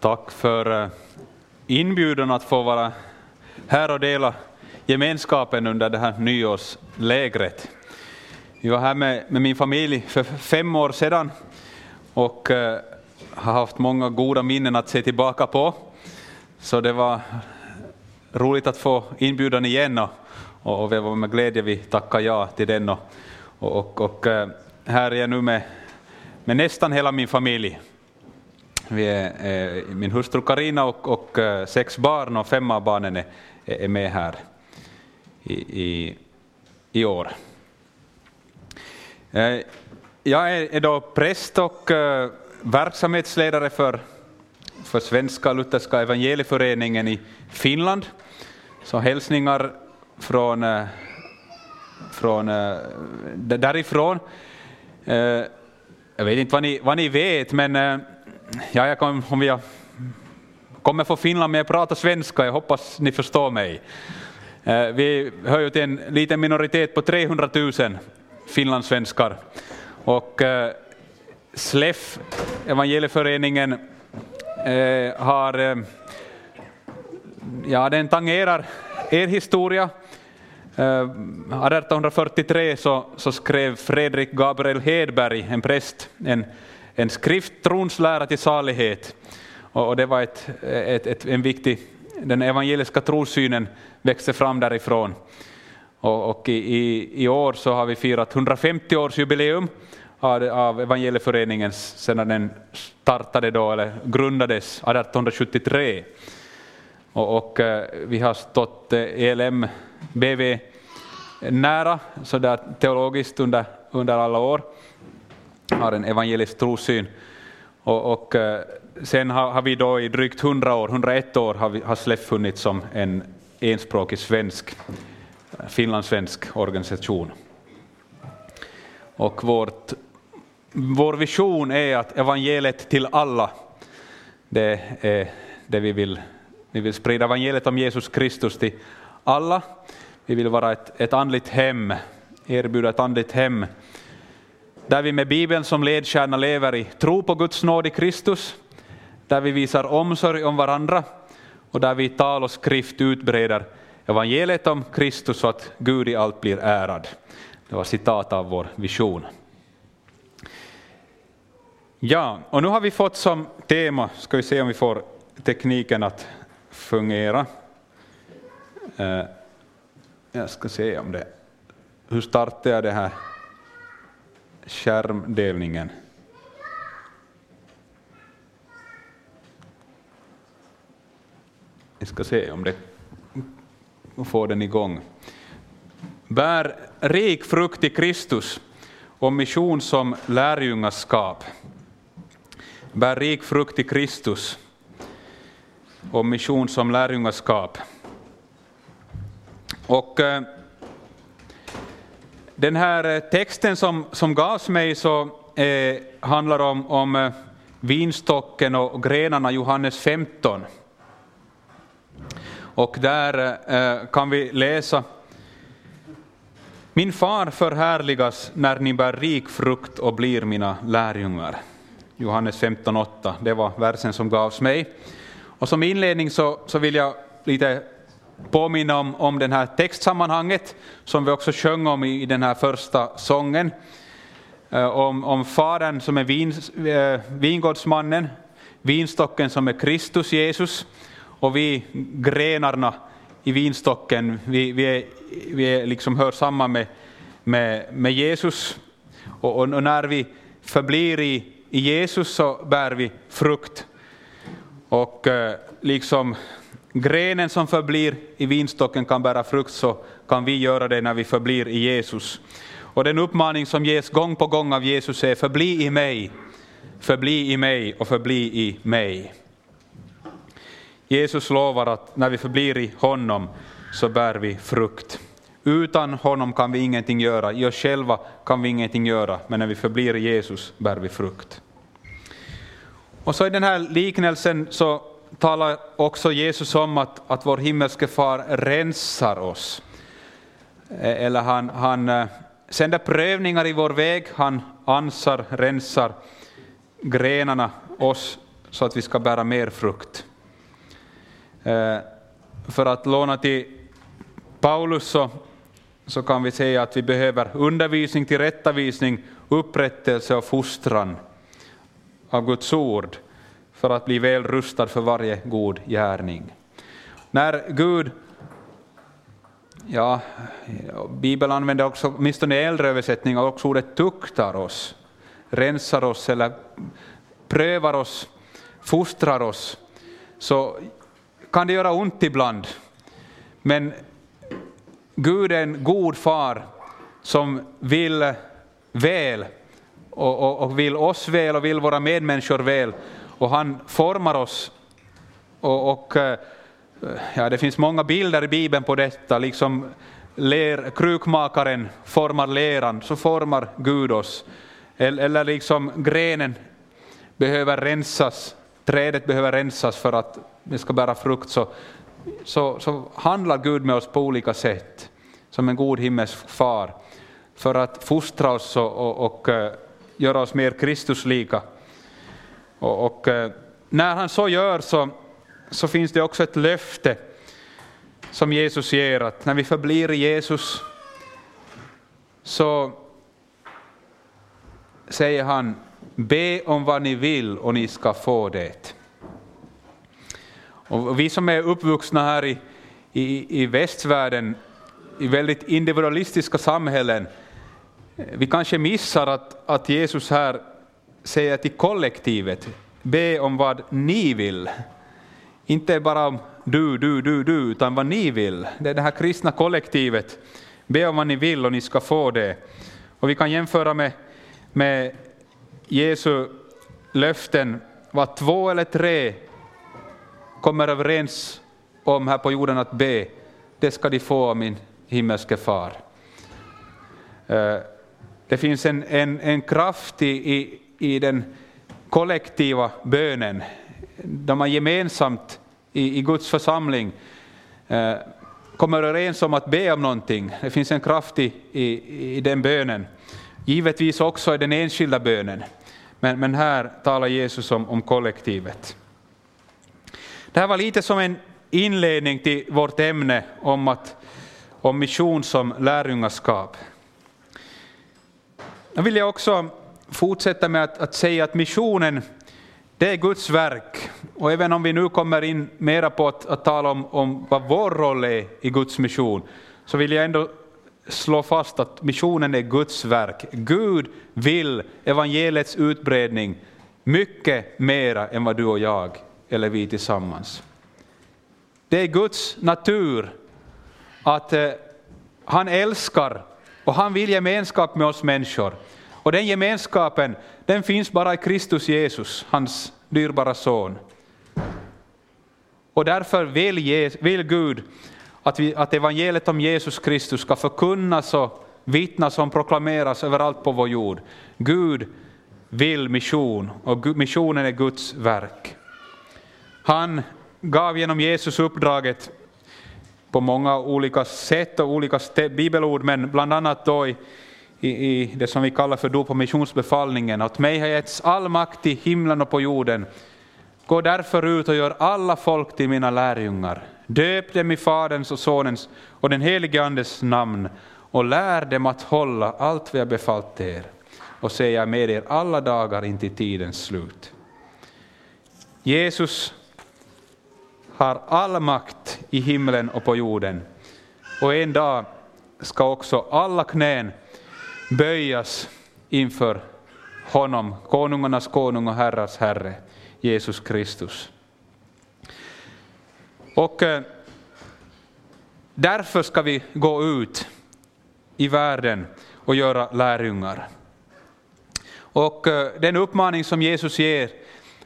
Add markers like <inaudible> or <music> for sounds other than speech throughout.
Tack för eh, inbjudan att få vara här och dela gemenskapen under det här nyårslägret. Jag var här med, med min familj för fem år sedan och eh, har haft många goda minnen att se tillbaka på. Så det var roligt att få inbjudan igen och, och, och det var med glädje vi tackade ja till den. Och, och, och eh, här är jag nu med, med nästan hela min familj. Vi är, eh, min hustru Karina och, och eh, sex barn och fem av barnen är, är med här i, i, i år. Eh, jag är, är då präst och eh, verksamhetsledare för, för Svenska Lutherska Evangelieföreningen i Finland. Så hälsningar från, eh, från eh, därifrån. Jag vet inte vad ni, vad ni vet, men ja, jag kom, om jag kommer från Finland men jag pratar svenska, jag hoppas ni förstår mig. Eh, vi hör ju till en liten minoritet på 300 000 finlandssvenskar. Och eh, SLEF, evangelieföreningen, eh, har, ja den tangerar er historia. 1843 så, så skrev Fredrik Gabriel Hedberg, en präst, en, en skrift, Trons lära till salighet. Och, och det var ett, ett, ett, en viktig, den evangeliska trosynen växte fram därifrån. Och, och i, i, i, år så har vi firat 150-årsjubileum av, av Evangelieföreningen sedan den startade då, eller grundades 1873. Och, och eh, vi har stått eh, ELM BV nära så där teologiskt under, under alla år, har en evangelisk trosyn. Och, och eh, sen har, har, vi då i drygt 100 år, 101 år, har, vi, har SLEF funnits som en enspråkig svensk, eh, finlandssvensk organisation. Och vårt, vår vision är att evangeliet till alla, det är det vi vill. Vi vill sprida evangeliet om Jesus Kristus till alla. Vi vill vara ett, ett andligt hem, erbjuda ett andligt hem där vi med Bibeln som ledstjärna lever i tro på Guds nåd i Kristus, där vi visar omsorg om varandra och där vi i tal och skrift utbreder evangeliet om Kristus så att Gud i allt blir ärad. Det var citat av vår vision. Ja, och nu har vi fått som tema, ska vi se om vi får tekniken att fungera. Eh, jag ska se om det, hur startar jag det här skärmdelningen? Vi ska se om det får den igång. Bär rik frukt i Kristus och mission som lärjungaskap. Bär rik frukt i Kristus och mission som lärjungaskap. Och eh, den här eh, texten som, som gavs mig så eh, handlar om, om eh, vinstocken och grenarna, Johannes 15. Och där eh, eh, kan vi läsa Min far förhärligas när ni bär rik frukt och blir mina lärjungar. Johannes 15.8, det var versen som gavs mig. Och som inledning så, så vill jag lite påminna om, om det här textsammanhanget som vi också sjöng om i, i den här första sången. Eh, om, om Fadern som är vin, eh, vingårdsmannen, vinstocken som är Kristus Jesus och vi grenarna i vinstocken, vi, vi, är, vi är liksom hör samman med, med, med Jesus. Och, och, när vi förblir i, i Jesus så bär vi frukt. Och eh, liksom grenen som förblir i vinstocken kan bära frukt så kan vi göra det när vi förblir i Jesus. Och den uppmaning som ges gång på gång av Jesus är förbli i mig, förbli i mig och förbli i mig. Jesus lovar att när vi förblir i honom så bär vi frukt. Utan honom kan vi ingenting göra, i oss själva kan vi ingenting göra, men när vi förblir i Jesus bär vi frukt. Och så i den här liknelsen så talar också Jesus om att, att vår himmelske far rensar oss. Eh, eller han, han eh, sänder prövningar i vår väg, han ansar, rensar grenarna, oss så att vi ska bära mer frukt. Eh, för att låna till Paulus så, så kan vi säga att vi behöver undervisning, tillrättavisning, upprättelse och fostran av Guds ord för att bli väl rustad för varje god gärning. När Gud, ja, Bibeln använder också, åtminstone i äldre översättningar, också ordet tuktar oss, rensar oss eller prövar oss, fostrar oss, så kan det göra ont ibland. Men Gud är en god far som vill väl och, och, och, vill oss väl och vill våra medmänniskor väl. Och han formar oss. Och, och eh, ja, det finns många bilder i Bibeln på detta, liksom ler, krukmakaren formar leran, så formar Gud oss. Eller, eller liksom grenen behöver rensas, trädet behöver rensas för att det ska bära frukt, så, så, så handlar Gud med oss på olika sätt, som en god himmelsk far, för att fostra oss och, och, och eh, göra oss mer Kristuslika. Och, och eh, när han så gör så, så finns det också ett löfte som Jesus ger, att när vi förblir i Jesus så säger han, be om vad ni vill och ni ska få det. Och vi som är uppvuxna här i, i, i västvärlden, i väldigt individualistiska samhällen, eh, vi kanske missar att, att Jesus här säger till kollektivet, be om vad ni vill. Inte bara om du, du, du, du, utan vad ni vill. Det är det här kristna kollektivet. Be om vad ni vill och ni ska få det. Och vi kan jämföra med, med Jesu löften, vad två eller tre kommer överens om här på jorden att be, det ska de få av min himmelske far. Eh, det finns en, en, en kraft i, i, i den kollektiva bönen, där man gemensamt i, i Guds församling eh, kommer överens om att be om någonting. Det finns en kraft i, i, i den bönen. Givetvis också i den enskilda bönen. Men, men här talar Jesus om, om kollektivet. Det här var lite som en inledning till vårt ämne om, att, om mission som lärjungaskap. Nu vill jag också fortsätta med att, att, säga att missionen, det är Guds verk. Och även om vi nu kommer in mera på att, att tala om, om vad vår roll är i Guds mission, så vill jag ändå slå fast att missionen är Guds verk. Gud vill evangeliets utbredning mycket mera än vad du och jag eller vi tillsammans. Det är Guds natur att eh, han älskar och han vill gemenskap med oss människor. Och den gemenskapen den finns bara i Kristus Jesus, hans dyrbara son. Och därför vill, vill Gud att, vi, att evangeliet om Jesus Kristus ska förkunnas och vittnas och proklameras överallt på vår jord. Gud vill mission och missionen är Guds verk. Han gav genom Jesus uppdraget på många olika sätt och olika bibelord, men bland annat då i, i, i det som vi kallar för dop och missionsbefallningen, att mig har getts all makt i himlen och på jorden. Gå därför ut och gör alla folk till mina lärjungar. Döp dem i Faderns och Sonens och den helige Andes namn och lär dem att hålla allt vi har befallt er. Och se, jag med er alla dagar in till tidens slut. Jesus har all makt i himlen och på jorden. Och en dag ska också alla knän böjas inför honom, konungarnas konung och herrars herre, Jesus Kristus. Och eh, därför ska vi gå ut i världen och göra lärjungar. Och eh, den uppmaning som Jesus ger,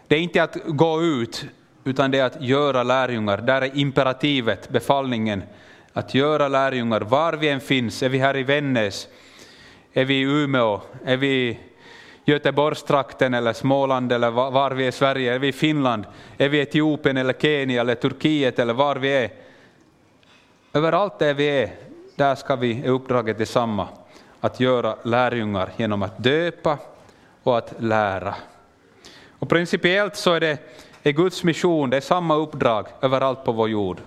det är inte att gå ut, utan det är att göra lärjungar. Där är imperativet, befallningen, att göra lärjungar var vi än finns. Är vi här i Vännäs, är vi i Umeå, är vi i Göteborgstrakten eller Småland eller var vi är i Sverige, är vi i Finland, är vi i Etiopien eller Kenya eller Turkiet eller var vi är. Överallt där vi är, där ska vi, är uppdraget detsamma, att göra lärjungar genom att döpa och att lära. Och principiellt så är det är Guds mission, det är samma uppdrag överallt på vår jord.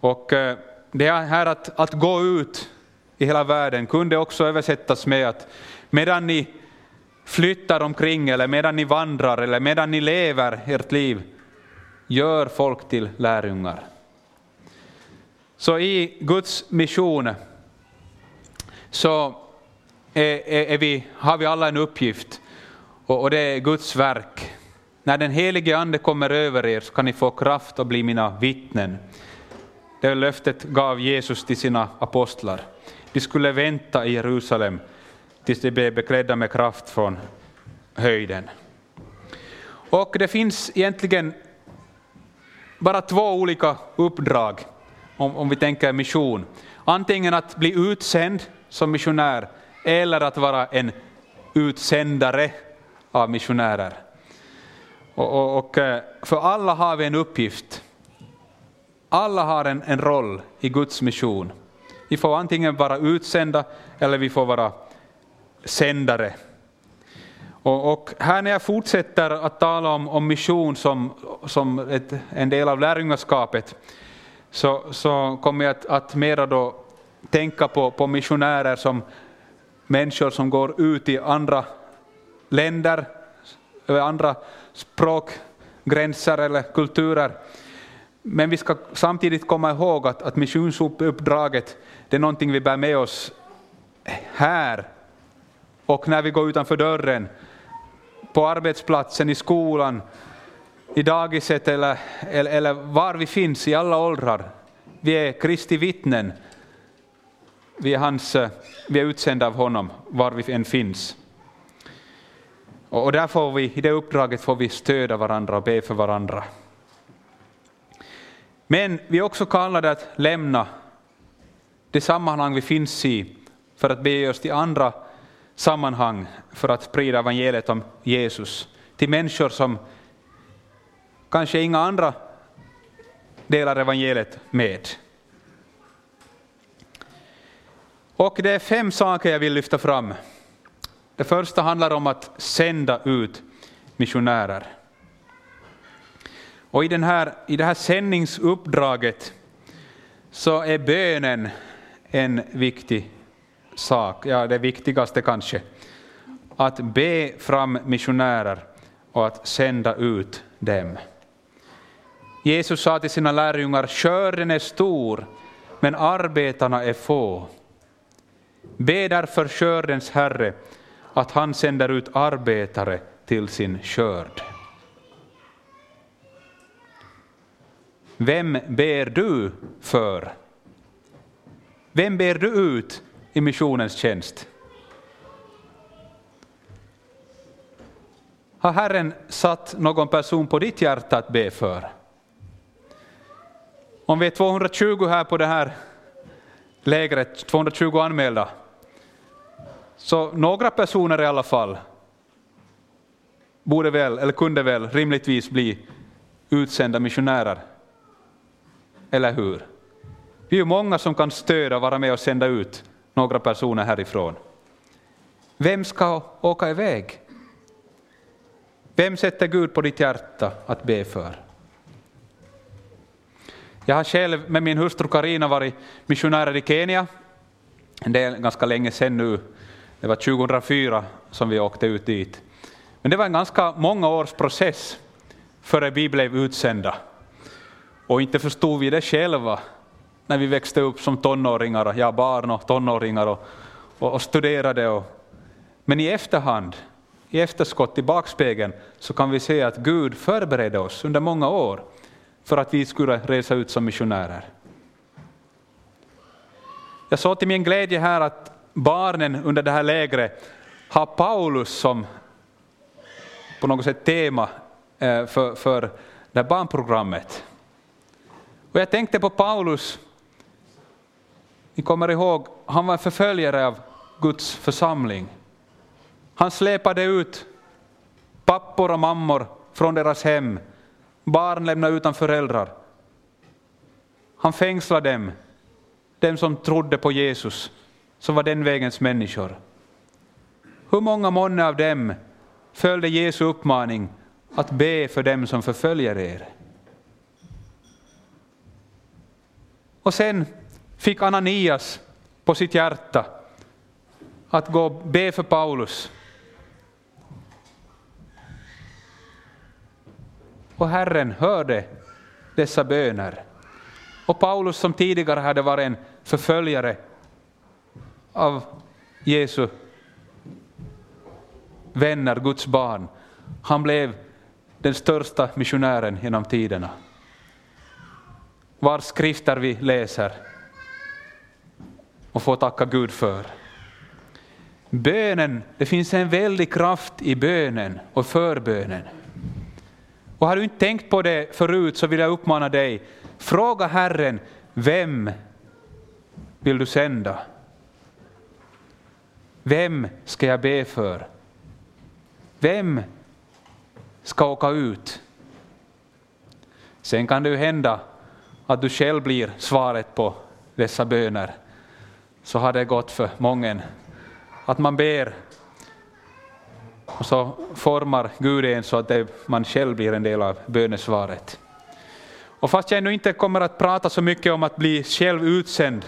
Och eh, det här att, att gå ut i hela världen kunde också översättas med att medan ni flyttar omkring eller medan ni vandrar eller medan ni lever ert liv, gör folk till lärjungar. Så i Guds mission så är, är, är vi, har vi alla en uppgift och, och det är Guds verk. När den helige Ande kommer över er så kan ni få kraft att bli mina vittnen. Det löftet gav Jesus till sina apostlar. De skulle vänta i Jerusalem tills de blev beklädda med kraft från höjden. Och det finns egentligen bara två olika uppdrag om, om vi tänker mission. Antingen att bli utsänd som missionär eller att vara en utsändare av missionärer. Och, och, och, eh, för alla har vi en uppgift. Alla har en, en roll i Guds mission. Vi får antingen vara utsända eller vi får vara sändare. Och, och, här när jag fortsätter att tala om, om mission som, som ett, en del av lärjungaskapet, så, så kommer jag att, att mera då tänka på, på missionärer som människor som går ut i andra länder, över andra språkgränser eller kulturer. Men vi ska samtidigt komma ihåg att, att missionsuppdraget det är någonting vi bär med oss här och när vi går utanför dörren, på arbetsplatsen, i skolan, i dagiset eller, eller, eller var vi finns i alla åldrar. Vi är Kristi vittnen. Vi är, hans, vi är utsända av honom var vi än finns. Och där får vi, i det uppdraget får vi stödja varandra och be för varandra. Men vi är också kallade att lämna det sammanhang vi finns i för att bege oss till andra sammanhang för att sprida evangeliet om Jesus till människor som kanske inga andra delar evangeliet med. Och det är fem saker jag vill lyfta fram. Det första handlar om att sända ut missionärer. Och i, den här, i det här sändningsuppdraget så är bönen en viktig sak, ja det viktigaste kanske. Att be fram missionärer och att sända ut dem. Jesus sa till sina lärjungar, skörden är stor, men arbetarna är få. Be därför skördens Herre att han sänder ut arbetare till sin skörd. Vem ber du för? Vem ber du ut i missionens tjänst? Har Herren satt någon person på ditt hjärta att be för? Om vi är 220 här på det här lägret, 220 anmälda, så några personer i alla fall borde väl, eller kunde väl rimligtvis bli utsända missionärer. Eller hur? Vi är många som kan stödja och vara med och sända ut några personer härifrån. Vem ska åka iväg? Vem sätter Gud på ditt hjärta att be för? Jag har själv med min hustru Karina varit missionärer i Kenya. Det är ganska länge sedan nu. Det var 2004 som vi åkte ut dit. Men det var en ganska många års process före vi blev utsända. Och inte förstod vi det själva när vi växte upp som tonåringar, ja barn och tonåringar och, och, och studerade. Och, men i efterhand, i efterskott, i bakspegeln, så kan vi se att Gud förberedde oss under många år för att vi skulle resa ut som missionärer. Jag såg till min glädje här att barnen under det här lägret har Paulus som på något sätt tema eh, för, för det här barnprogrammet. Och jag tänkte på Paulus, ni kommer ihåg, han var en förföljare av Guds församling. Han släpade ut pappor och mammor från deras hem, barn lämnade utan föräldrar. Han fängslade dem, dem som trodde på Jesus, som var den vägens människor. Hur många månne av dem följde Jesu uppmaning att be för dem som förföljer er. Och sen fick Ananias på sitt hjärta att gå och be för Paulus. Och Herren hörde dessa böner. Och Paulus som tidigare hade varit en förföljare av Jesu vänner, Guds barn, han blev den största missionären genom tiderna. Vars skrifter vi läser och får tacka Gud för. Bönen, det finns en väldig kraft i bönen och förbönen. Och har du inte tänkt på det förut så vill jag uppmana dig, fråga Herren, vem vill du sända? Vem ska jag be för? Vem ska åka ut? Sen kan det ju hända att du själv blir svaret på dessa böner. Så har det gått för många. Att man ber och så formar Gud en så att det, man själv blir en del av bönesvaret. Och fast jag ännu inte kommer att prata så mycket om att bli själv utsänd,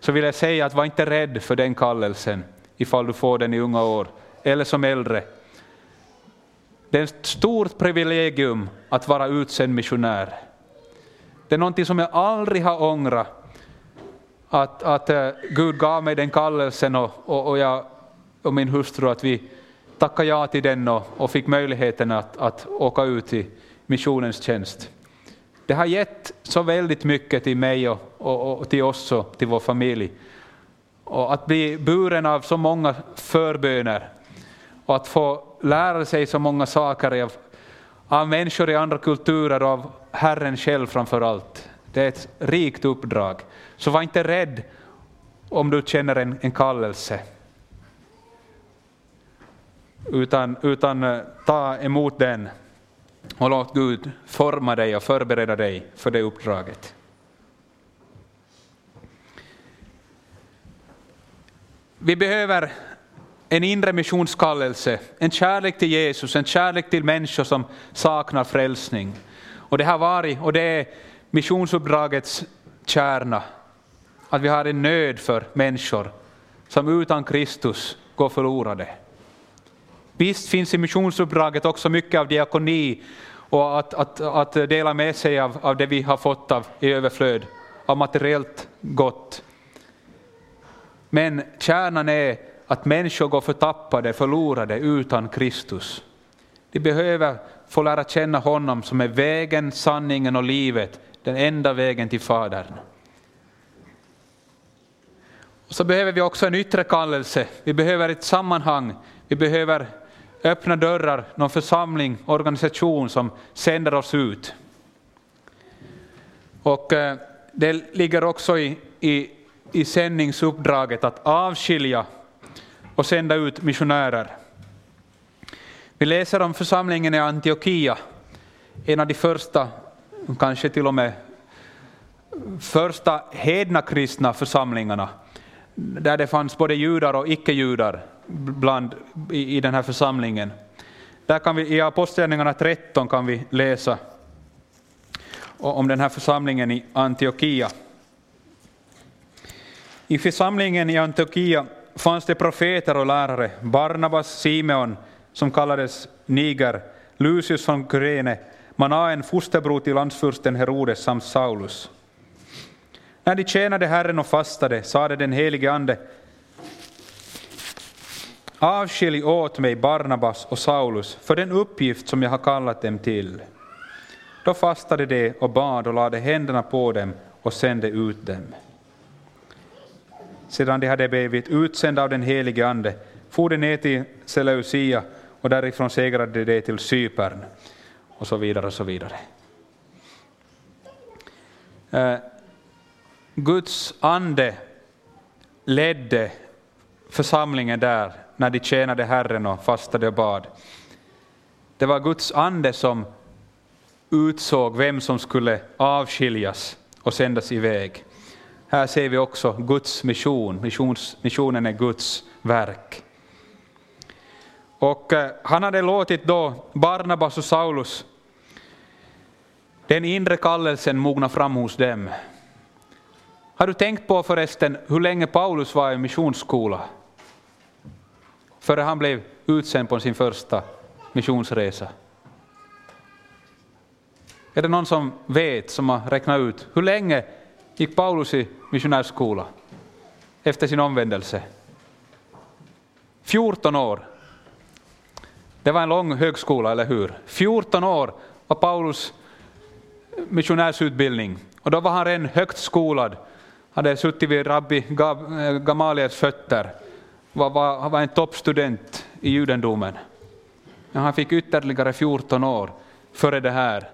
så vill jag säga att var inte rädd för den kallelsen, ifall du får den i unga år, eller som äldre. Det är ett stort privilegium att vara utsänd missionär. Det är någonting som jag aldrig har ångrat, att, att eh, Gud gav mig den kallelsen och, och, och jag och min hustru, att vi tackade ja till den och, och fick möjligheten att, att åka ut i missionens tjänst. Det har gett så väldigt mycket till mig och, och, och till oss och till vår familj. Och att bli buren av så många förböner och att få lära sig så många saker av, av människor i andra kulturer och av Herren själv framför allt. Det är ett rikt uppdrag. Så var inte rädd om du känner en, en kallelse. Utan, utan eh, ta emot den och låt Gud forma dig och förbereda dig för det uppdraget. Vi behöver en inre missionskallelse, en kärlek till Jesus, en kärlek till människor som saknar frälsning. Och det har varit, och det är missionsuppdragets kärna, att vi har en nöd för människor som utan Kristus går förlorade. Visst finns i missionsuppdraget också mycket av diakoni och att, att, att dela med sig av, av det vi har fått av i överflöd, av materiellt gott. Men kärnan är att människor går förtappade, förlorade utan Kristus. De behöver få lära känna honom som är vägen, sanningen och livet, den enda vägen till Fadern. Och så behöver vi också en yttre kallelse, vi behöver ett sammanhang, vi behöver öppna dörrar, någon församling, organisation som sänder oss ut. Och eh, det ligger också i, i, i sändningsuppdraget att avskilja och sända ut missionärer. Vi läser om församlingen i Antiochia, en av de första, kanske till och med första hedna kristna församlingarna, där det fanns både judar och icke-judar bland, i, i den här församlingen. Där kan vi, I Apostlagärningarna 13 kan vi läsa om den här församlingen i Antiochia. I församlingen i Antiochia fanns det profeter och lärare, Barnabas, Simeon, som kallades Niger, Lucius från Kyrene, Manaen, fosterbror till landsfursten Herodes samt Saulus. När de tjänade Herren och fastade sade den helige Ande, avskilj åt mig Barnabas och Saulus för den uppgift som jag har kallat dem till. Då fastade de och bad och lade händerna på dem och sände ut dem. Sedan de hade blivit utsända av den helige Ande for de ner till Seleucia och därifrån segrade de till Cypern och så vidare och så vidare. Eh, Guds ande ledde församlingen där när de tjänade Herren och fastade och bad. Det var Guds ande som utsåg vem som skulle avskiljas och sändas iväg. Här ser vi också Guds mission. Missions, missionen är Guds verk. Och eh, han hade låtit då Barnabas och Saulus den inre kallelsen mogna fram hos dem. Har du tänkt på förresten hur länge Paulus var i missionsskola? Före han blev utsänd på sin första missionsresa. Är det någon som vet, som har räknat ut, hur länge gick Paulus i missionärsskola efter sin omvändelse? 14 år. Det var en lång högskola, eller hur? 14 år var Paulus missionärsutbildning och då var han redan högt skolad, hade suttit vid rabbi eh, Gamaliels fötter, var, var, var en toppstudent i judendomen. Men han fick ytterligare 14 år före det här,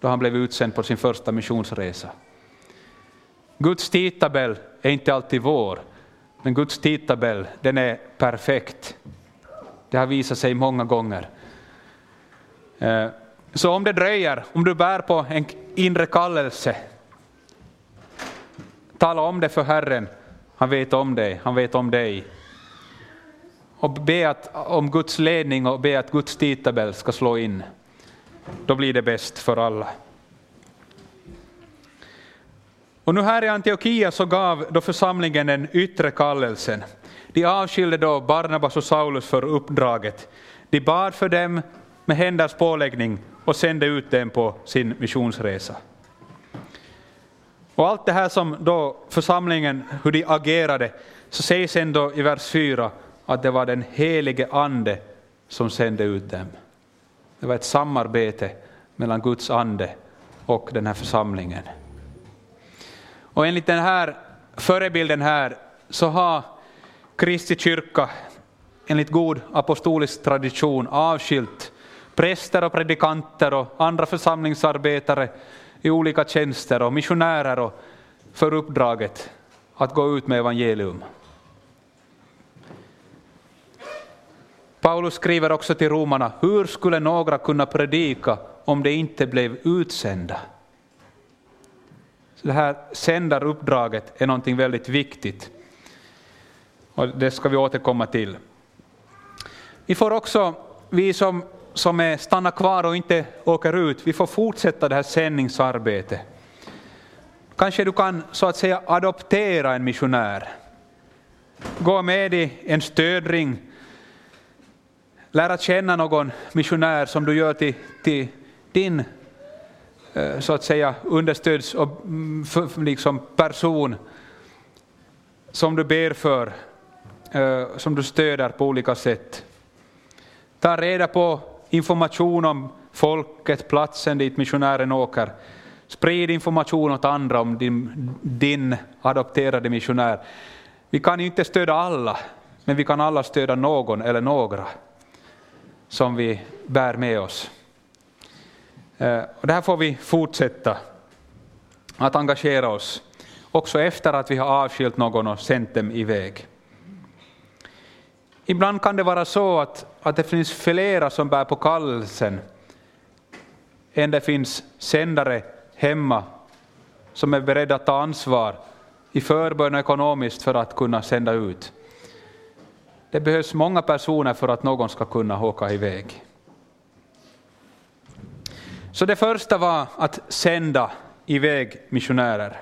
då han blev utsänd på sin första missionsresa. Guds tidtabell är inte alltid vår, men Guds tidtabell den är perfekt. Det har visat sig många gånger. Eh, så om det dröjer, om du bär på en inre kallelse, tala om det för Herren. Han vet om dig, han vet om dig. Och be att, om Guds ledning och be att Guds tidtabell ska slå in. Då blir det bäst för alla. Och nu här i Antiochia så gav då församlingen den yttre kallelsen. De avskilde då Barnabas och Saulus för uppdraget. De bad för dem med händers påläggning och sände ut dem på sin missionsresa. Och allt det här som då församlingen, hur de agerade, så sägs ändå i vers 4 att det var den helige ande som sände ut dem. Det var ett samarbete mellan Guds ande och den här församlingen. Och enligt den här förebilden här så har Kristi kyrka enligt god apostolisk tradition avskilt präster och predikanter och andra församlingsarbetare i olika tjänster och missionärer och för uppdraget att gå ut med evangelium. Paulus skriver också till romarna, hur skulle några kunna predika om de inte blev utsända? Så det här sändaruppdraget är någonting väldigt viktigt. Och det ska vi återkomma till. Vi får också, vi som som är stannar kvar och inte åker ut, vi får fortsätta det här sändningsarbetet. Kanske du kan så att säga adoptera en missionär. Gå med i en stödring, lära känna någon missionär som du gör till, till din eh, så att säga understöds och mm, liksom person som du ber för, eh, som du stöder på olika sätt. Ta reda på information om folket, platsen dit missionären åker. Sprid information åt andra om din, din adopterade missionär. Vi kan inte stödja alla, men vi kan alla stödja någon eller några som vi bär med oss. Eh, och det här får vi fortsätta att engagera oss, också efter att vi har avskilt någon och sänt dem iväg. Ibland kan det vara så att, att det finns flera som bär på kallelsen, än det finns sändare hemma som är beredda att ta ansvar i förbön och ekonomiskt för att kunna sända ut. Det behövs många personer för att någon ska kunna åka iväg. Så det första var att sända iväg missionärer.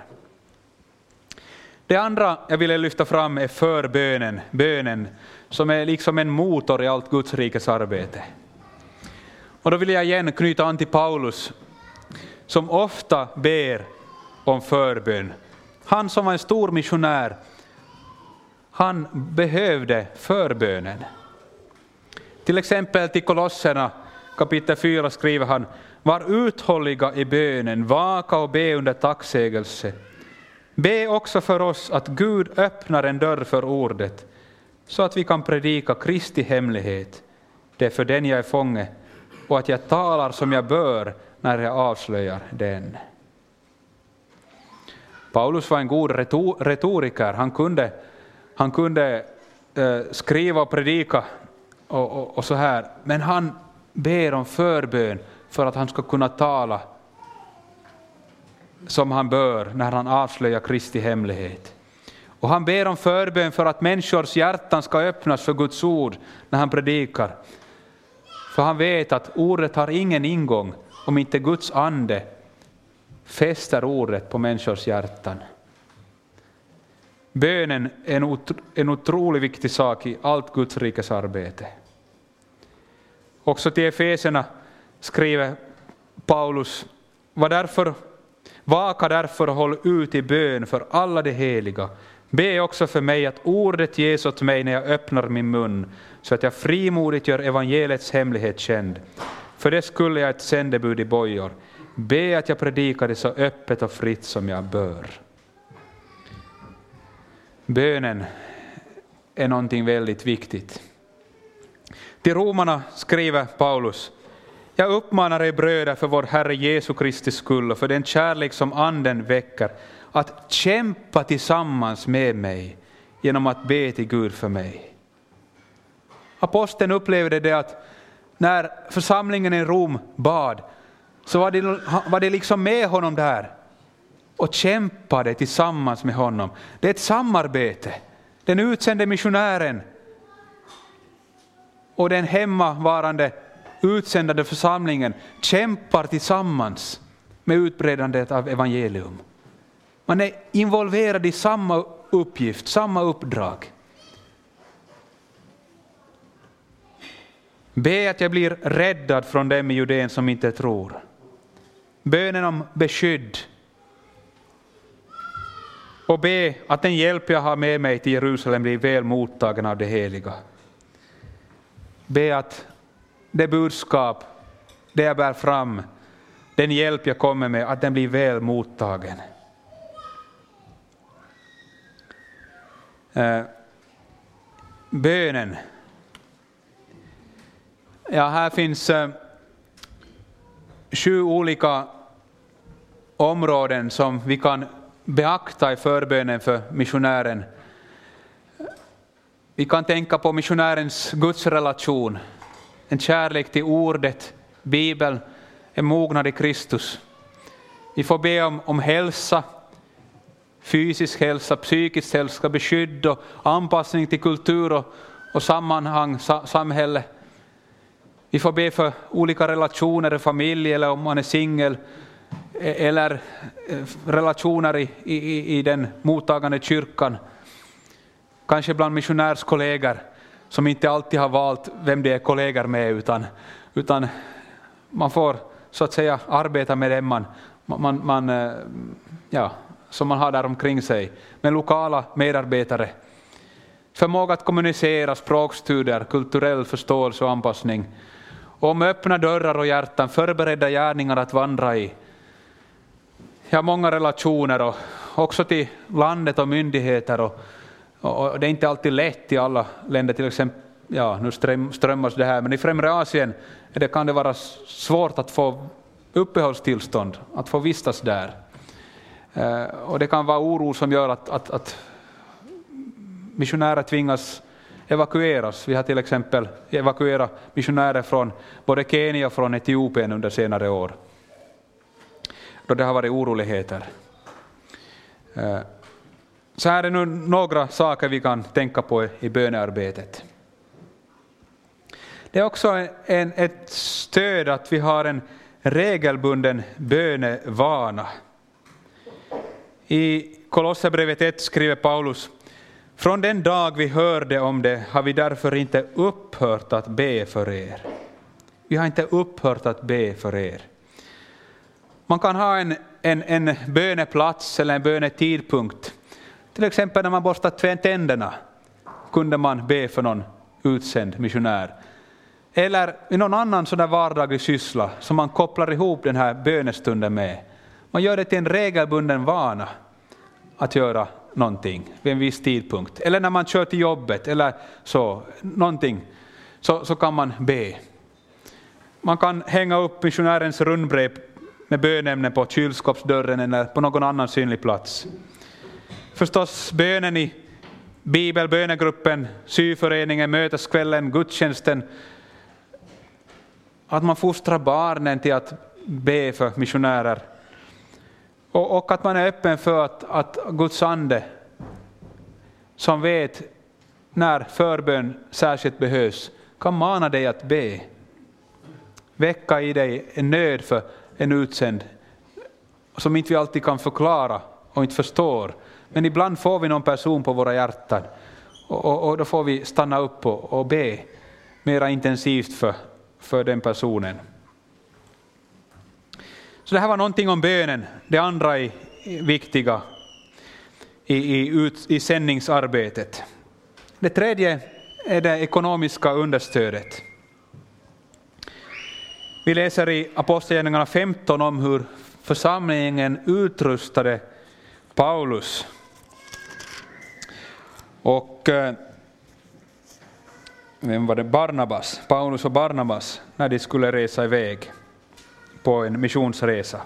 Det andra jag ville lyfta fram är förbönen, bönen, som är liksom en motor i allt Guds rikes arbete. Och då vill jag igen knyta an till Paulus, som ofta ber om förbön. Han som var en stor missionär, han behövde förbönen. Till exempel till Kolosserna kapitel 4 skriver han, var uthålliga i bönen, vaka och be under tacksägelse. Be också för oss att Gud öppnar en dörr för ordet, så att vi kan predika Kristi hemlighet, det är för den jag är fånge, och att jag talar som jag bör när jag avslöjar den. Paulus var en god retoriker, han kunde, han kunde eh, skriva och predika och, och, och så här, men han ber om förbön för att han ska kunna tala som han bör när han avslöjar Kristi hemlighet. Och han ber om förbön för att människors hjärtan ska öppnas för Guds ord när han predikar. För han vet att ordet har ingen ingång om inte Guds ande fäster ordet på människors hjärtan. Bönen är en, en otroligt viktig sak i allt Guds rikes arbete. Också till Efeserna skriver Paulus, var därför, vaka därför och håll ut i bön för alla de heliga. Be också för mig att ordet ges åt mig när jag öppnar min mun, så att jag frimodigt gör evangeliets hemlighet känd. För det skulle jag ett sändebud i bojor. Be att jag predikar det så öppet och fritt som jag bör. Bönen är någonting väldigt viktigt. Till romarna skriver Paulus, jag uppmanar er bröder för vår Herre Jesu Kristi skull och för den kärlek som Anden väcker, att kämpa tillsammans med mig genom att be till Gud för mig. Aposteln upplevde det att när församlingen i Rom bad, så var det, var det liksom med honom där och kämpade tillsammans med honom. Det är ett samarbete. Den utsände missionären och den hemmavarande utsändande församlingen kämpar tillsammans med utbredandet av evangelium. Man är involverad i samma uppgift, samma uppdrag. Be att jag blir räddad från dem i Judeen som inte tror. Bönen om beskydd. Och be att den hjälp jag har med mig till Jerusalem blir väl mottagen av det heliga. Be att det budskap, det jag bär fram, den hjälp jag kommer med, att den blir väl mottagen. Eh, bönen. Ja, här finns eh, sju olika områden som vi kan beakta i förbönen för missionären. Vi kan tänka på missionärens gudsrelation, en kärlek till ordet, Bibeln, en mognad i Kristus. Vi får be om, om hälsa, fysisk hälsa, psykisk hälsa, beskydd och anpassning till kultur och, och sammanhang, sa, samhälle. Vi får be för olika relationer i familj eller om man är singel e, eller e, relationer i, i, i den mottagande kyrkan. Kanske bland missionärskollegor som inte alltid har valt vem de är kollegor med utan, utan man får så att säga arbeta med dem man, man, man, eh, ja, som man har där omkring sig, med lokala medarbetare. Förmåga att kommunicera, språkstudier, kulturell förståelse och anpassning. Och med öppna dörrar och hjärtan, förberedda gärningar att vandra i. Jag har många relationer och också till landet och myndigheter och och det är inte alltid lätt i alla länder, till exempel, ja nu strömmas det här, men i främre Asien det kan det vara svårt att få uppehållstillstånd, att få vistas där. Eh, och det kan vara oro som gör att, att, att missionärer tvingas evakueras. Vi har till exempel evakuerat missionärer från både Kenya och från Etiopien under senare år, då det har varit oroligheter. Eh, så här är nu några saker vi kan tänka på i bönearbetet. Det är också en, ett stöd att vi har en regelbunden bönevana. I Kolosserbrevet 1 skriver Paulus från den dag vi hörde om det har vi därför inte upphört att be för er. Vi har inte upphört att be för er. Man kan ha en, en, en böneplats eller en bönetidpunkt till exempel när man borstar tänderna kunde man be för någon utsänd missionär. Eller i någon annan sådan vardaglig syssla som man kopplar ihop den här bönestunden med. Man gör det till en regelbunden vana att göra någonting vid en viss tidpunkt. Eller när man kör till jobbet eller så, någonting, så, så kan man be. Man kan hänga upp missionärens rundbrev med bönämnen på kylskåpsdörren eller på någon annan synlig plats förstås bönen i bibelbönegruppen, syföreningen, möteskvällen, gudstjänsten. Att man fostrar barnen till att be för missionärer. Och, och att man är öppen för att, att Guds ande, som vet när förbön särskilt behövs, kan mana dig att be. väcka i dig en nöd för en utsänd som inte vi alltid kan förklara och inte förstår. Men ibland får vi någon person på våra hjärtan och, och, och då får vi stanna upp och, och be mera intensivt för, för den personen. Så det här var någonting om bönen. Det andra är viktiga i, i, ut, i sändningsarbetet. Det tredje är det ekonomiska understödet. Vi läser i Apostlagärningarna 15 om hur församlingen utrustade Paulus. Och eh, vem var det? Barnabas, Paulus och Barnabas, när de skulle resa iväg på en missionsresa.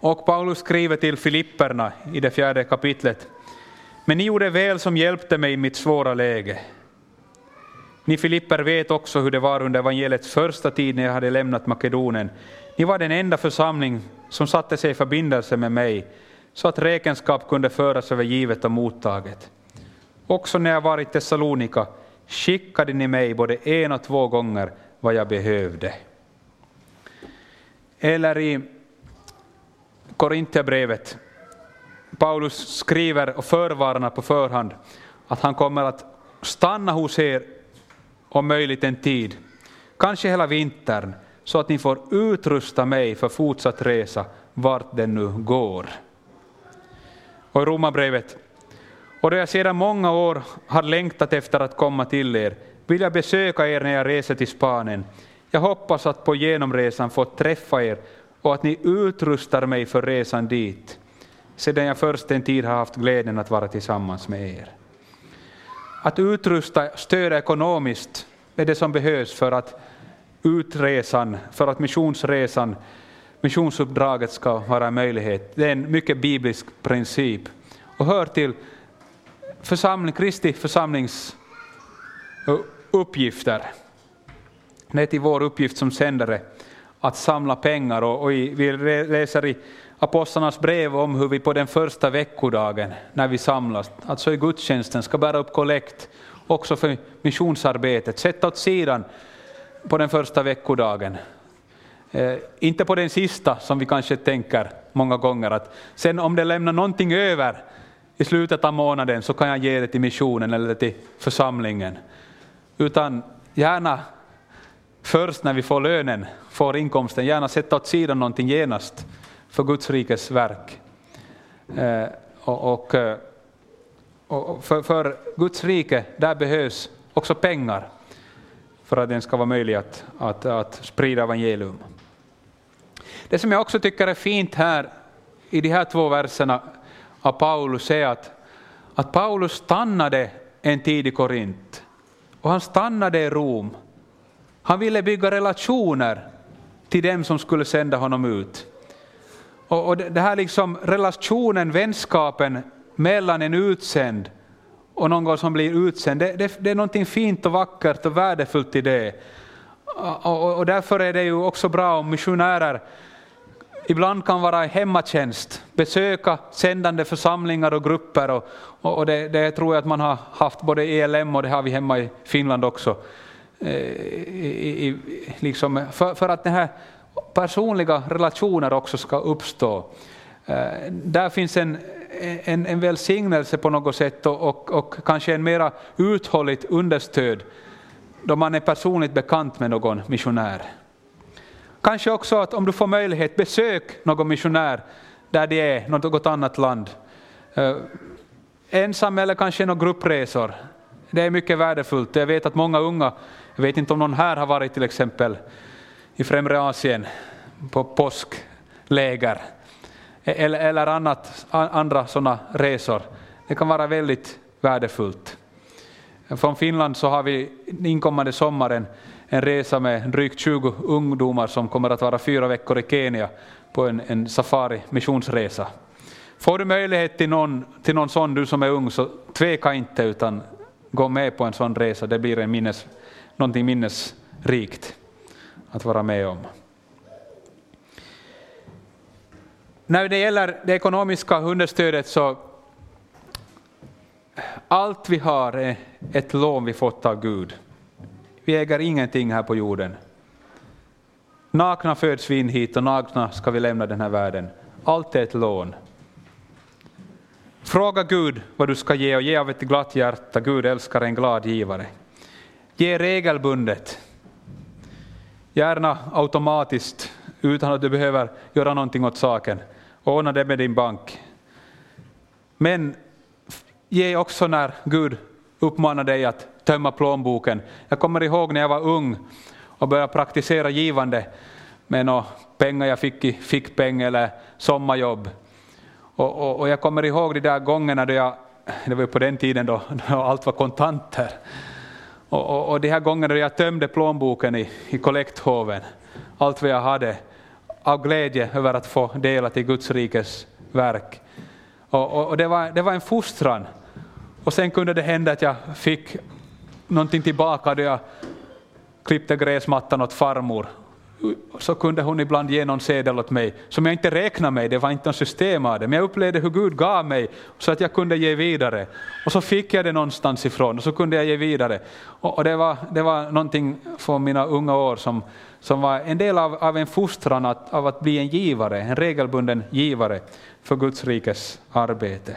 Och Paulus skriver till Filipperna i det fjärde kapitlet. Men ni gjorde väl som hjälpte mig i mitt svåra läge. Ni Filipper vet också hur det var under evangeliets första tid när jag hade lämnat Makedonien. Ni var den enda församling som satte sig i förbindelse med mig, så att räkenskap kunde föras över givet och mottaget. Också när jag var i Thessalonika skickade ni mig både en och två gånger vad jag behövde. Eller i Korinthierbrevet, Paulus skriver och förvarnar på förhand att han kommer att stanna hos er om möjligt en tid, kanske hela vintern, så att ni får utrusta mig för fortsatt resa vart den nu går. Och i Romarbrevet, och då jag sedan många år har längtat efter att komma till er, vill jag besöka er när jag reser till Spanien. Jag hoppas att på genomresan få träffa er och att ni utrustar mig för resan dit, sedan jag först en tid har haft glädjen att vara tillsammans med er. Att utrusta, stödja ekonomiskt är det som behövs för att utresan, för att missionsresan, missionsuppdraget ska vara en möjlighet. Det är en mycket biblisk princip och hör till församling, Kristi församlings eh, uppgifter. Det är till vår uppgift som sändare att samla pengar och, och vi läser i apostlarnas brev om hur vi på den första veckodagen när vi samlas, alltså i gudstjänsten, ska bära upp kollekt också för missionsarbetet. Sätta åt sidan på den första veckodagen. Eh, inte på den sista som vi kanske tänker många gånger att sen om det lämnar någonting över i slutet av månaden så kan jag ge det till missionen eller till församlingen. Utan gärna först när vi får lönen, får inkomsten, gärna sätta åt sidan någonting genast för Guds rikes verk. Eh, och, eh, och, och för, för, Guds rike, där behövs också pengar för att den ska vara möjlig att, att, att sprida evangelium. Det som jag också tycker är fint här i de här två verserna av Paulus är att, att Paulus stannade en tid i Korint och han stannade i Rom. Han ville bygga relationer till dem som skulle sända honom ut. Och, och det här liksom relationen, vänskapen mellan en utsänd och någon som blir utsänd, det, det, det är någonting fint och vackert och värdefullt i det. Och, och därför är det ju också bra om missionärer ibland kan vara i hemmatjänst, besöka sändande församlingar och grupper. Och, och det, det, tror jag att man har haft både i ELM och det har vi hemma i Finland också. Eh, I, i, liksom för, för, att den här personliga relationer också ska uppstå. Eh, där finns en, en, en välsignelse på något sätt och, och, och kanske en mera uthålligt understöd då man är personligt bekant med någon missionär. Kanske också att om du får möjlighet, besök någon missionär där det är, något annat land. Eh, ensam eller kanske några gruppresor. Det är mycket värdefullt. Jag vet att många unga, jag vet inte om någon här har varit till exempel i Främre Asien på påskläger e- eller, eller annat, andra sådana resor. Det kan vara väldigt värdefullt. Från Finland så har vi inkommande sommaren en resa med drygt 20 ungdomar som kommer att vara fyra veckor i Kenya på en, en safari missionsresa. Får du möjlighet till någon, till någon sån, du som är ung, så tveka inte utan gå med på en sån resa. Det blir en minnes, någonting minnesrikt att vara med om. När det gäller det ekonomiska understödet så allt vi har är ett lån vi fått av Gud. Vi äger ingenting här på jorden. Nakna föds vi in hit och nakna ska vi lämna den här världen. Allt är ett lån. Fråga Gud vad du ska ge och ge av ett glatt hjärta. Gud älskar en glad givare. Ge regelbundet. Gärna automatiskt utan att du behöver göra någonting åt saken. Ordna det med din bank. Men ge också när Gud uppmanar dig att tömma plånboken. Jag kommer ihåg när jag var ung och började praktisera givande med några pengar jag fick i fickpeng eller sommarjobb. Och, och, och, jag kommer ihåg de där gångerna då jag, det var på den tiden då, <laughs> då allt var kontanter, och, och, och de här gångerna då jag tömde plånboken i, i kollekthoven, allt vad jag hade, av glädje över att få dela till Guds rikes verk. Och, och, och det, var, det var en fostran. Och sen kunde det hända att jag fick någonting tillbaka då jag klippte gräsmattan åt farmor. Så kunde hon ibland ge någon sedel åt mig som jag inte räknade med, det var inte något system av det, men jag upplevde hur Gud gav mig så att jag kunde ge vidare. Och så fick jag det någonstans ifrån och så kunde jag ge vidare. Och, och det, var, det var någonting från mina unga år som, som var en del av, av en fostran att, av att bli en givare, en regelbunden givare för Guds rikes arbete.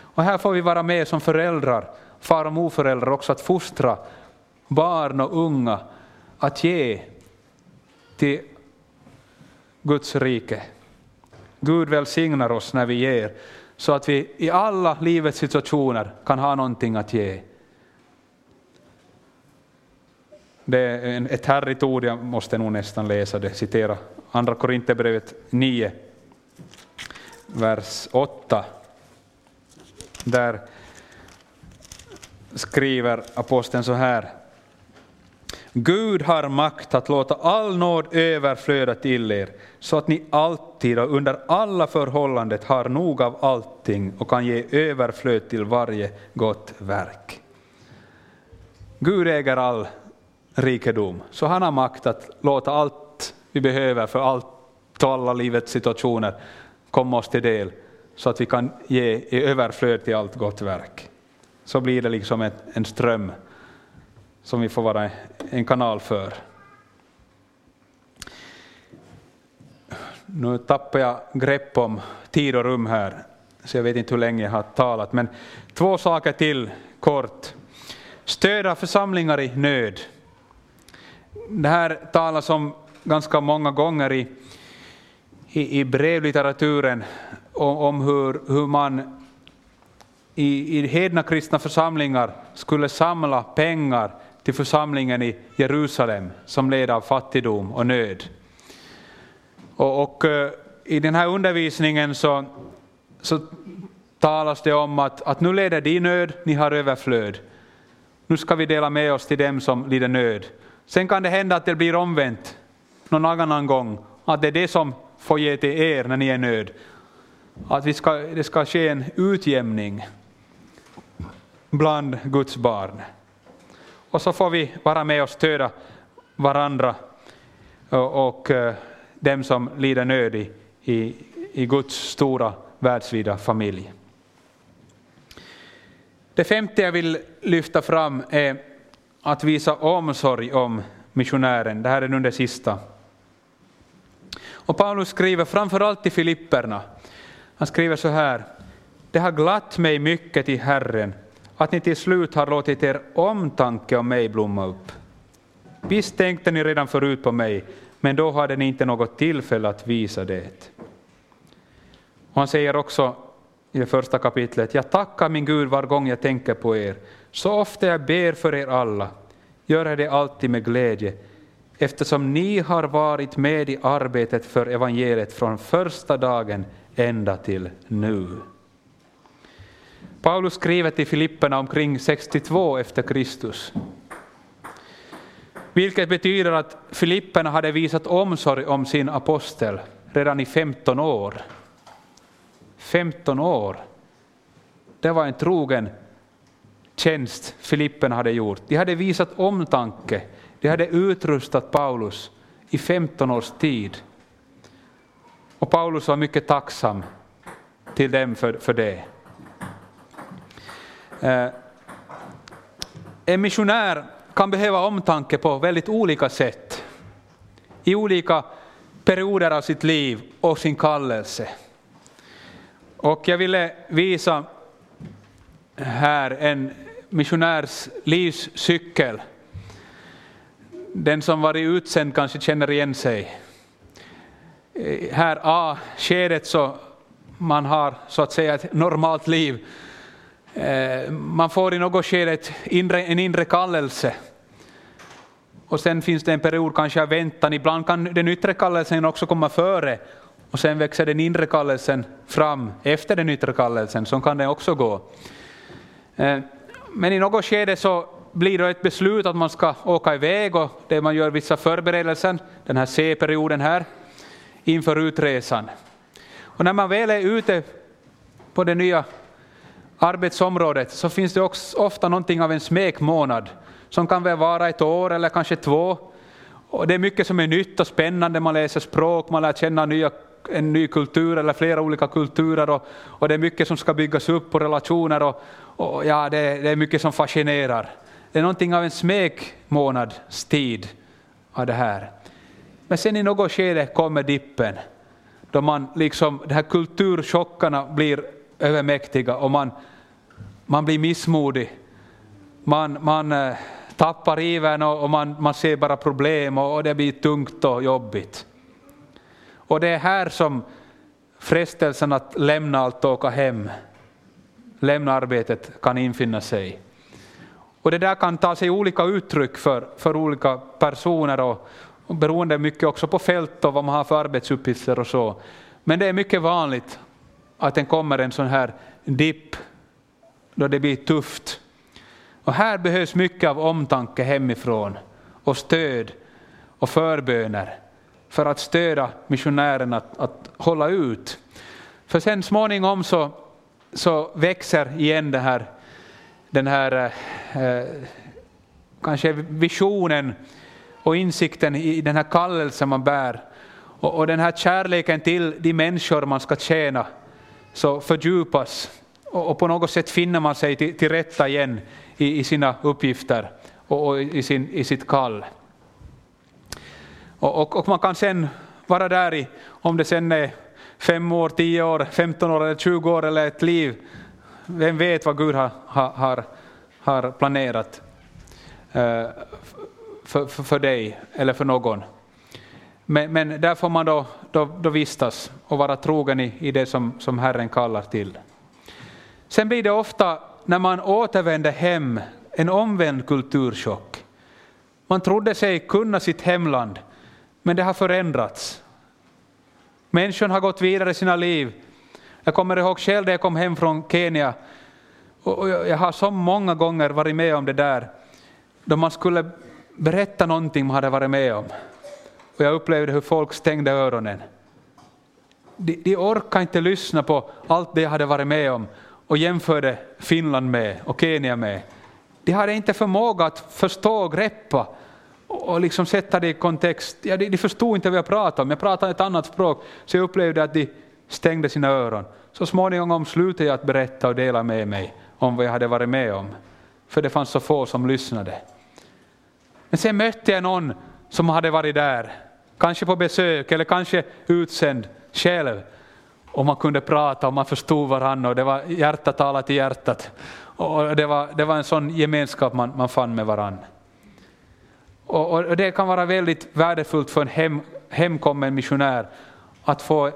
Och här får vi vara med som föräldrar, far och morföräldrar också att fostra barn och unga att ge till Guds rike. Gud välsignar oss när vi ger, så att vi i alla livets situationer kan ha någonting att ge. Det är ett härligt ord, jag måste nog nästan läsa det, citera Andra Korinthierbrevet 9, vers 8. Där skriver aposteln så här. Gud har makt att låta all nåd överflöda till er, så att ni alltid och under alla förhållanden har nog av allting och kan ge överflöd till varje gott verk. Gud äger all rikedom, så han har makt att låta allt vi behöver för allt och alla livets situationer komma oss till del, så att vi kan ge i överflöd till allt gott verk. Så blir det liksom en ström som vi får vara en kanal för. Nu tappar jag grepp om tid och rum här, så jag vet inte hur länge jag har talat, men två saker till kort. Stödja församlingar i nöd. Det här talas om ganska många gånger i, i, i brevlitteraturen om, om hur, hur man i, i hedna kristna församlingar skulle samla pengar till församlingen i Jerusalem som led av fattigdom och nöd. Och, och eh, i den här undervisningen så, så talas det om att, att nu leder de nöd, ni har överflöd. Nu ska vi dela med oss till dem som lider nöd. Sen kan det hända att det blir omvänt någon annan gång, att det är det som får ge till er när ni är nöd. Att vi ska, det ska ske en utjämning bland Guds barn. Och så får vi vara med och stödja varandra och, eh, dem som lider nöd i, i, i Guds stora världsvida familj. Det femte jag vill lyfta fram är att visa omsorg om missionären. Det här är nu det sista. Och Paulus skriver framförallt till Filipperna. Han skriver så här. Det har glatt mig mycket i Herren att ni till slut har låtit er omtanke om mig blomma upp. Visst tänkte ni redan förut på mig, men då hade ni inte något tillfälle att visa det. Och han säger också i det första kapitlet, jag tackar min Gud var gång jag tänker på er. Så ofta jag ber för er alla, gör jag det alltid med glädje, eftersom ni har varit med i arbetet för evangeliet från första dagen ända till nu. Paulus skriver till Filipperna omkring 62 efter Kristus. Vilket betyder att Filipperna hade visat omsorg om sin apostel redan i 15 år. 15 år. Det var en trogen tjänst Filipperna hade gjort. De hade visat omtanke. De hade utrustat Paulus i 15 års tid. Och Paulus var mycket tacksam till dem för, för det. Eh, en missionär kan behöva omtanke på väldigt olika sätt. i olika perioder av sitt liv och sin kallelse. Och jag ville visa här en missionärs livscykel. Den som varit utsänd kanske känner igen sig. Eh, här ah, A-skedet så man har så att säga ett normalt liv. Eh, man får i något skede en inre kallelse. Och sen finns det en period kanske av väntan. Ibland kan den yttre kallelsen också komma före och sen växer den inre kallelsen fram efter den yttre kallelsen. Så kan det också gå. Eh, men i något skede så blir det ett beslut att man ska åka iväg och det man gör vissa förberedelser, den här C-perioden här, inför utresan. Och när man väl är ute på det nya arbetsområdet så finns det också ofta någonting av en smekmånad som kan väl vara ett år eller kanske två. Och det är mycket som är nytt och spännande, man läser språk, man lär känna nya, en ny kultur eller flera olika kulturer och, och det är mycket som ska byggas upp på relationer och, och ja, det, det, är mycket som fascinerar. Det är någonting av en smekmånads tid av det här. Men sen i något skede kommer dippen då man liksom, de här kulturchockarna blir övermäktiga och man, man blir missmodig. Man, man eh, tappar ivern och, och man, man ser bara problem och, och det blir tungt och jobbigt. Och det är här som frestelsen att lämna allt och åka hem, lämna arbetet, kan infinna sig. Och det där kan ta sig olika uttryck för, för olika personer och, och beroende mycket också på fält och vad man har för arbetsuppgifter och så. Men det är mycket vanligt att det kommer en sån här dipp då det blir tufft. Och här behövs mycket av omtanke hemifrån och stöd och förböner för att stödja missionären att, att hålla ut. För sen småningom så, så växer igen det här, den här eh, eh kanske visionen och insikten i den här kallelsen man bär och, och den här kärleken till de människor man ska tjäna så fördjupas och, på något sätt finner man sig till, till rätta igen i, i sina uppgifter och, och i, sin, i sitt kall. Och, och, och, man kan sen vara där i, om det sen är fem år, tio år, femton år eller tjugo år eller ett liv. Vem vet vad Gud har, har, har planerat eh, för, för, för dig eller för någon. Men, men där får man då, då, då, vistas och vara trogen i, i det som, som Herren kallar till. Sen blir det ofta, när man återvänder hem, en omvänd kulturchock. Man trodde sig kunna sitt hemland, men det har förändrats. Människan har gått vidare i sina liv. Jag kommer ihåg själv när jag kom hem från Kenya, och jag har så många gånger varit med om det där, då man skulle berätta någonting man hade varit med om. Och jag upplevde hur folk stängde öronen. De, de orkade inte lyssna på allt det jag hade varit med om och jämförde Finland med och Kenya med. De hade inte förmåga att förstå och greppa och liksom sätta det i kontext. Ja, de, de förstod inte vad jag pratade om, jag pratade ett annat språk, så jag upplevde att de stängde sina öron. Så småningom slutade jag att berätta och dela med mig om vad jag hade varit med om, för det fanns så få som lyssnade. Men sen mötte jag någon som hade varit där, kanske på besök eller kanske utsänd själv. Och man kunde prata och man förstod varandra och det var hjärta talat till hjärtat. Och det var, det var en sån gemenskap man, man fann med varandra. Och, och, det kan vara väldigt värdefullt för en hem, hemkommen missionär att få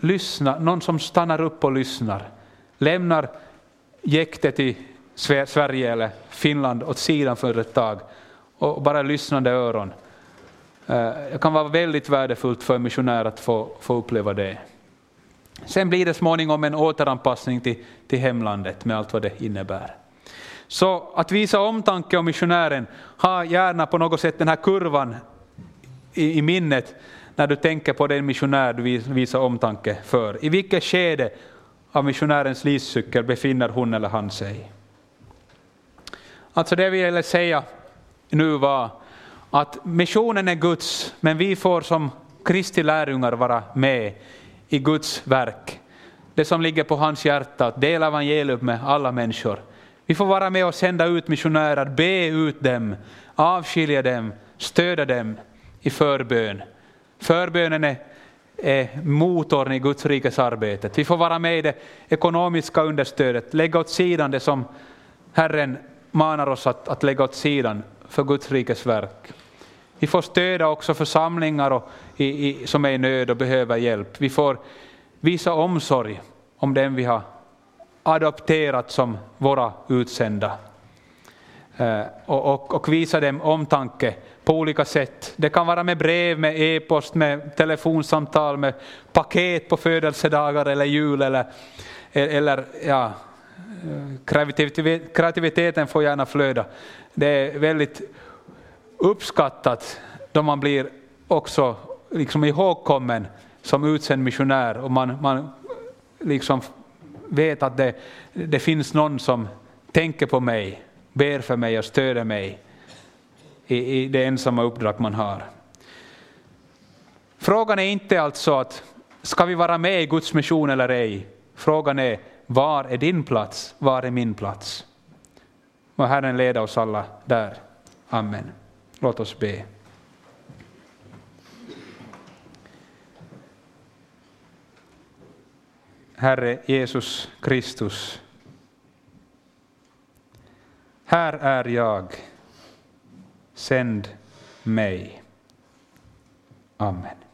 lyssna, någon som stannar upp och lyssnar. Lämnar jäktet i Sverige eller Finland åt sidan för ett tag och bara lyssnande öron. Eh, det kan vara väldigt värdefullt för en missionär att få, få uppleva det. Sen blir det småningom en återanpassning till, till hemlandet med allt vad det innebär. Så att visa omtanke om missionären, ha gärna på något sätt den här kurvan i, i minnet när du tänker på den missionär du visar omtanke för. I vilket skede av missionärens livscykel befinner hon eller han sig? Alltså det vi ville säga nu var att missionen är Guds, men vi får som Kristi lärjungar vara med i Guds verk. Det som ligger på hans hjärta, att dela evangelium med alla människor. Vi får vara med och sända ut missionärer, be ut dem, avskilja dem, stödja dem i förbön Förbönen är, är motorn i Guds rikes arbetet. Vi får vara med i det ekonomiska understödet, lägga åt sidan det som Herren manar oss att, att lägga åt sidan för Guds rikes verk. Vi får stödja också församlingar och, i, i, som är i nöd och behöver hjälp. Vi får visa omsorg om den vi har adopterat som våra utsända. Eh, och, och, och, visa dem omtanke på olika sätt. Det kan vara med brev, med e-post, med telefonsamtal, med paket på födelsedagar eller jul eller, e- eller ja, kreativiteten får gärna flöda. Det är väldigt uppskattat då man blir också liksom ihågkommen som utsänd missionär och man, man liksom vet att det, det finns någon som tänker på mig, ber för mig och stöder mig i, i det ensamma uppdrag man har. Frågan är inte alltså att ska vi vara med i Guds mission eller ej? Frågan är var är din plats? Var är min plats? Må Herren leda oss alla där. Amen. Låt oss be. Herre Jesus Kristus. Här är jag. Sänd mig. Amen.